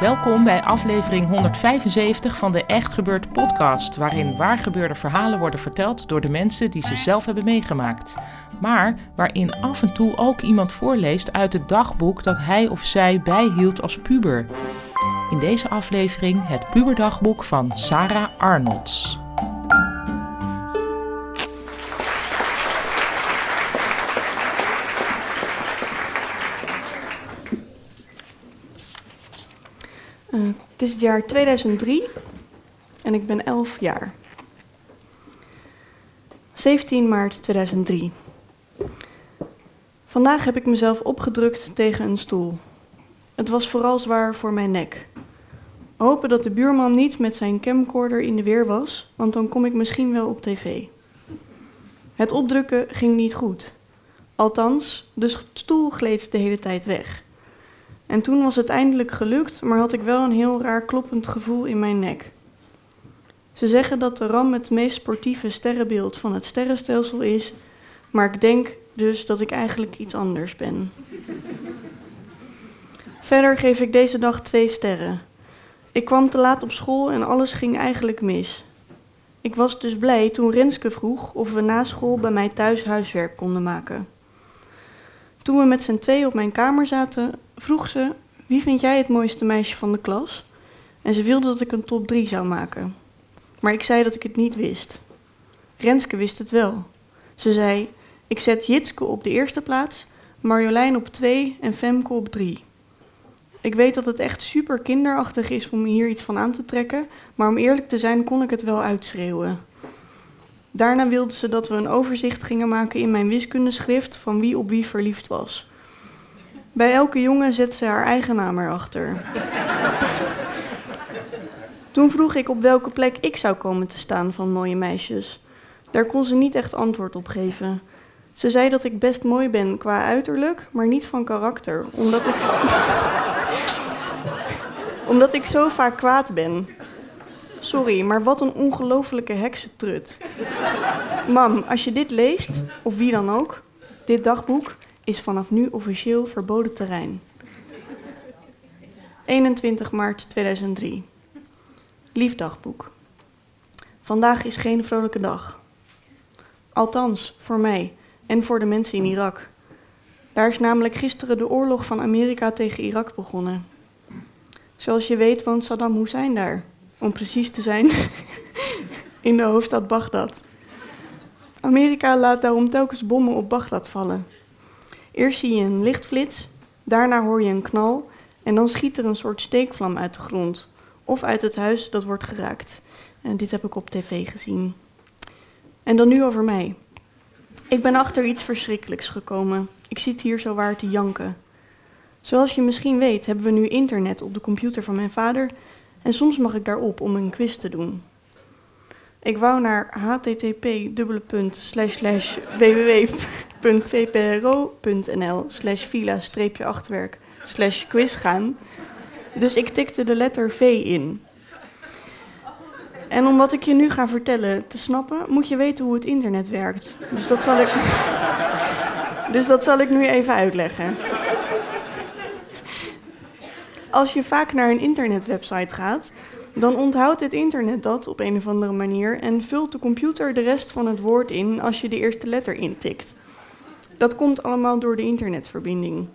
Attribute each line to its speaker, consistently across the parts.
Speaker 1: Welkom bij aflevering 175 van de Echt Gebeurd podcast, waarin waargebeurde verhalen worden verteld door de mensen die ze zelf hebben meegemaakt. Maar waarin af en toe ook iemand voorleest uit het dagboek dat hij of zij bijhield als puber. In deze aflevering het puberdagboek van Sarah Arnolds.
Speaker 2: Uh, het is het jaar 2003 en ik ben 11 jaar. 17 maart 2003. Vandaag heb ik mezelf opgedrukt tegen een stoel. Het was vooral zwaar voor mijn nek. Hopen dat de buurman niet met zijn camcorder in de weer was, want dan kom ik misschien wel op tv. Het opdrukken ging niet goed. Althans, de stoel gleed de hele tijd weg. En toen was het eindelijk gelukt, maar had ik wel een heel raar kloppend gevoel in mijn nek. Ze zeggen dat de ram het meest sportieve sterrenbeeld van het sterrenstelsel is, maar ik denk dus dat ik eigenlijk iets anders ben. Verder geef ik deze dag twee sterren. Ik kwam te laat op school en alles ging eigenlijk mis. Ik was dus blij toen Renske vroeg of we na school bij mij thuis huiswerk konden maken. Toen we met z'n twee op mijn kamer zaten, vroeg ze: Wie vind jij het mooiste meisje van de klas? En ze wilde dat ik een top 3 zou maken. Maar ik zei dat ik het niet wist. Renske wist het wel. Ze zei: Ik zet Jitske op de eerste plaats, Marjolein op 2 en Femke op 3. Ik weet dat het echt super kinderachtig is om hier iets van aan te trekken, maar om eerlijk te zijn kon ik het wel uitschreeuwen. Daarna wilde ze dat we een overzicht gingen maken in mijn wiskundeschrift van wie op wie verliefd was. Bij elke jongen zet ze haar eigen naam erachter. Toen vroeg ik op welke plek ik zou komen te staan van mooie meisjes. Daar kon ze niet echt antwoord op geven. Ze zei dat ik best mooi ben qua uiterlijk, maar niet van karakter, omdat ik, omdat ik zo vaak kwaad ben. Sorry, maar wat een ongelofelijke heksentrut. Mam, als je dit leest, of wie dan ook, dit dagboek is vanaf nu officieel verboden terrein. 21 maart 2003. Lief dagboek. Vandaag is geen vrolijke dag. Althans, voor mij en voor de mensen in Irak. Daar is namelijk gisteren de oorlog van Amerika tegen Irak begonnen. Zoals je weet woont Saddam Hussein daar om precies te zijn, in de hoofdstad Bagdad. Amerika laat daarom telkens bommen op Bagdad vallen. Eerst zie je een lichtflits, daarna hoor je een knal en dan schiet er een soort steekvlam uit de grond of uit het huis dat wordt geraakt. En dit heb ik op tv gezien. En dan nu over mij. Ik ben achter iets verschrikkelijks gekomen. Ik zit hier zo waar te janken. Zoals je misschien weet, hebben we nu internet op de computer van mijn vader en soms mag ik daarop om een quiz te doen. Ik wou naar http www.vpro.nl slash villa-achterwerk slash quiz gaan. Dus ik tikte de letter V in. En om wat ik je nu ga vertellen te snappen, moet je weten hoe het internet werkt. Dus dat zal ik, dus dat zal ik nu even uitleggen. Als je vaak naar een internetwebsite gaat, dan onthoudt het internet dat op een of andere manier en vult de computer de rest van het woord in als je de eerste letter intikt. Dat komt allemaal door de internetverbinding.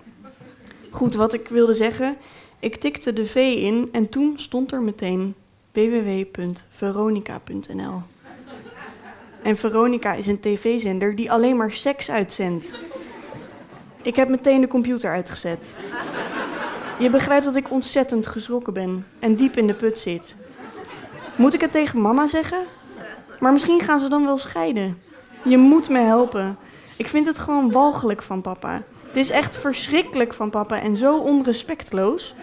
Speaker 2: Goed, wat ik wilde zeggen, ik tikte de V in en toen stond er meteen www.veronica.nl. En Veronica is een tv-zender die alleen maar seks uitzendt. Ik heb meteen de computer uitgezet. Je begrijpt dat ik ontzettend geschrokken ben en diep in de put zit. Moet ik het tegen mama zeggen? Maar misschien gaan ze dan wel scheiden. Je moet me helpen. Ik vind het gewoon walgelijk van papa. Het is echt verschrikkelijk van papa en zo onrespectloos.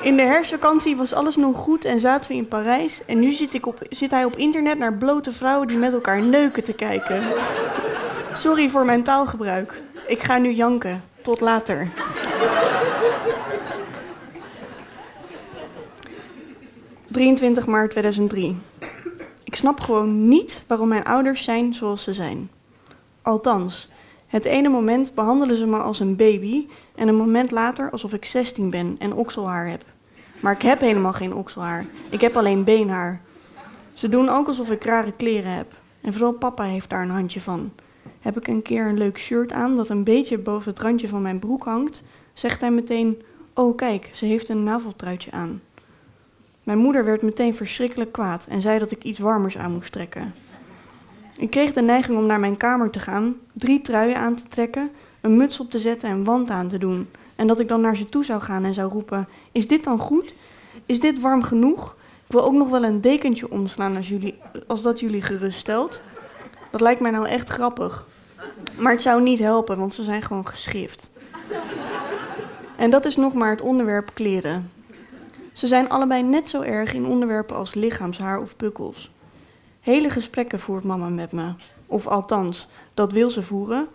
Speaker 2: In de herfstvakantie was alles nog goed en zaten we in Parijs. En nu zit, ik op, zit hij op internet naar blote vrouwen die met elkaar neuken te kijken. Sorry voor mijn taalgebruik. Ik ga nu janken. Tot later. ...23 maart 2003. Ik snap gewoon niet waarom mijn ouders zijn zoals ze zijn. Althans, het ene moment behandelen ze me als een baby... ...en een moment later alsof ik 16 ben en okselhaar heb. Maar ik heb helemaal geen okselhaar. Ik heb alleen beenhaar. Ze doen ook alsof ik rare kleren heb. En vooral papa heeft daar een handje van. Heb ik een keer een leuk shirt aan dat een beetje boven het randje van mijn broek hangt, zegt hij meteen: Oh, kijk, ze heeft een naveltruitje aan. Mijn moeder werd meteen verschrikkelijk kwaad en zei dat ik iets warmers aan moest trekken. Ik kreeg de neiging om naar mijn kamer te gaan, drie truien aan te trekken, een muts op te zetten en wand aan te doen. En dat ik dan naar ze toe zou gaan en zou roepen: Is dit dan goed? Is dit warm genoeg? Ik wil ook nog wel een dekentje omslaan als, jullie, als dat jullie geruststelt. Dat lijkt mij nou echt grappig. Maar het zou niet helpen, want ze zijn gewoon geschrift. En dat is nog maar het onderwerp kleren. Ze zijn allebei net zo erg in onderwerpen als lichaamshaar of pukkels. Hele gesprekken voert mama met me. Of althans, dat wil ze voeren.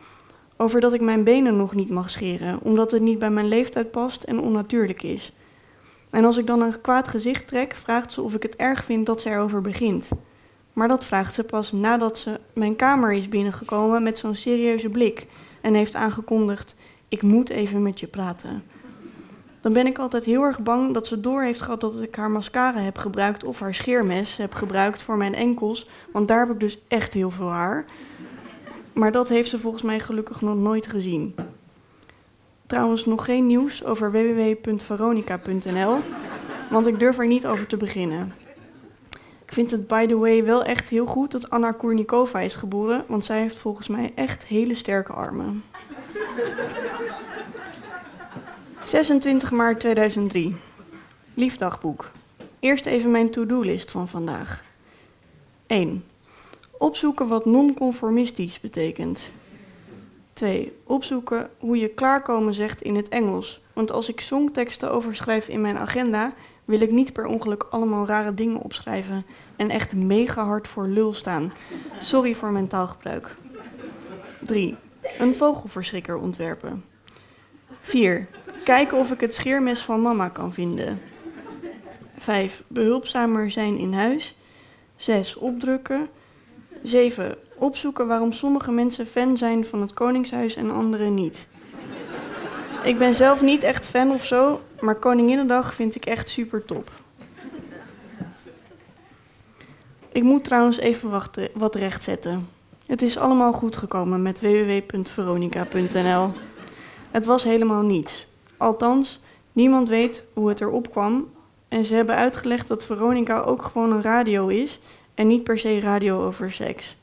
Speaker 2: Over dat ik mijn benen nog niet mag scheren, omdat het niet bij mijn leeftijd past en onnatuurlijk is. En als ik dan een kwaad gezicht trek, vraagt ze of ik het erg vind dat ze erover begint. Maar dat vraagt ze pas nadat ze mijn kamer is binnengekomen met zo'n serieuze blik en heeft aangekondigd: Ik moet even met je praten. Dan ben ik altijd heel erg bang dat ze door heeft gehad dat ik haar mascara heb gebruikt of haar scheermes heb gebruikt voor mijn enkels, want daar heb ik dus echt heel veel haar. Maar dat heeft ze volgens mij gelukkig nog nooit gezien. Trouwens, nog geen nieuws over www.veronica.nl, want ik durf er niet over te beginnen. Ik vind het, by the way, wel echt heel goed dat Anna Kournikova is geboren, want zij heeft volgens mij echt hele sterke armen. 26 maart 2003. Liefdagboek. Eerst even mijn to-do-list van vandaag. 1. Opzoeken wat non-conformistisch betekent. 2. Opzoeken hoe je klaarkomen zegt in het Engels. Want als ik songteksten overschrijf in mijn agenda, wil ik niet per ongeluk allemaal rare dingen opschrijven en echt mega hard voor lul staan. Sorry voor mijn taalgebruik. 3. Een vogelverschrikker ontwerpen. 4. Kijken of ik het scheermes van mama kan vinden. 5. Behulpzamer zijn in huis. 6. Opdrukken. 7. Opzoeken waarom sommige mensen fan zijn van het Koningshuis en anderen niet. Ik ben zelf niet echt fan of zo, maar Koninginnedag vind ik echt super top. Ik moet trouwens even wachten, wat rechtzetten. Het is allemaal goed gekomen met www.veronica.nl. Het was helemaal niets. Althans, niemand weet hoe het erop kwam. En ze hebben uitgelegd dat Veronica ook gewoon een radio is en niet per se radio over seks.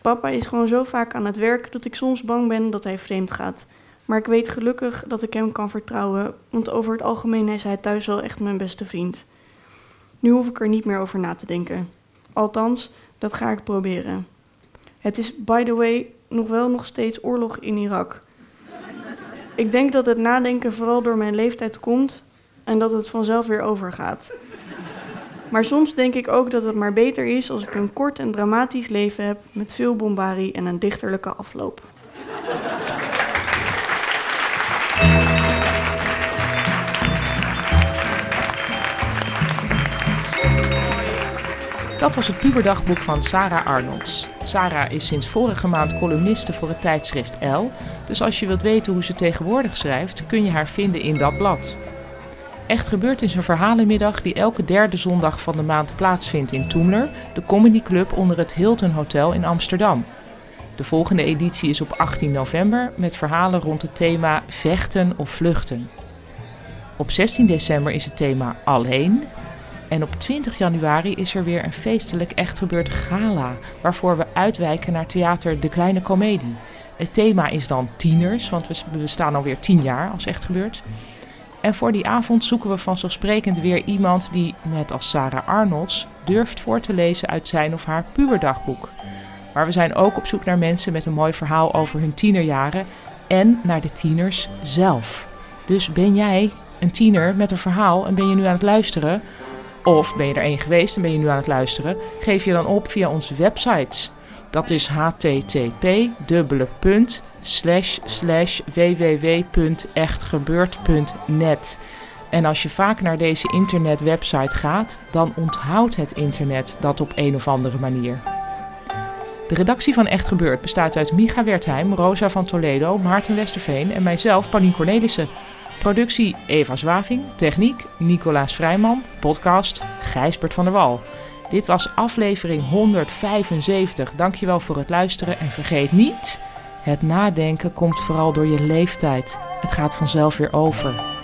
Speaker 2: Papa is gewoon zo vaak aan het werk dat ik soms bang ben dat hij vreemd gaat. Maar ik weet gelukkig dat ik hem kan vertrouwen, want over het algemeen is hij thuis wel echt mijn beste vriend. Nu hoef ik er niet meer over na te denken. Althans, dat ga ik proberen. Het is, by the way, nog wel nog steeds oorlog in Irak. Ik denk dat het nadenken vooral door mijn leeftijd komt en dat het vanzelf weer overgaat. Maar soms denk ik ook dat het maar beter is als ik een kort en dramatisch leven heb met veel bombarie en een dichterlijke afloop.
Speaker 1: Dat was het puberdagboek van Sarah Arnolds. Sarah is sinds vorige maand columniste voor het tijdschrift L. Dus als je wilt weten hoe ze tegenwoordig schrijft, kun je haar vinden in dat blad. Echt gebeurd is een verhalenmiddag die elke derde zondag van de maand plaatsvindt in Toemler, de comedyclub onder het Hilton Hotel in Amsterdam. De volgende editie is op 18 november met verhalen rond het thema vechten of vluchten. Op 16 december is het thema alleen en op 20 januari is er weer een feestelijk echt gebeurd gala, waarvoor we uitwijken naar theater De Kleine Comedie. Het thema is dan tieners, want we, we staan alweer tien jaar als echt gebeurt. En voor die avond zoeken we vanzelfsprekend weer iemand die, net als Sarah Arnolds, durft voor te lezen uit zijn of haar puberdagboek. Maar we zijn ook op zoek naar mensen met een mooi verhaal over hun tienerjaren en naar de tieners zelf. Dus ben jij een tiener met een verhaal en ben je nu aan het luisteren? Of ben je er één geweest en ben je nu aan het luisteren? Geef je dan op via onze websites. Dat is http www.echtgebeurd.net. En als je vaak naar deze internetwebsite gaat, dan onthoudt het internet dat op een of andere manier. De redactie van Echt Gebeurd bestaat uit Micha Wertheim, Rosa van Toledo, Maarten Westerveen en mijzelf, Paulien Cornelissen. Productie Eva Zwaving, techniek Nicolaas Vrijman, podcast Gijsbert van der Wal. Dit was aflevering 175. Dankjewel voor het luisteren en vergeet niet, het nadenken komt vooral door je leeftijd. Het gaat vanzelf weer over.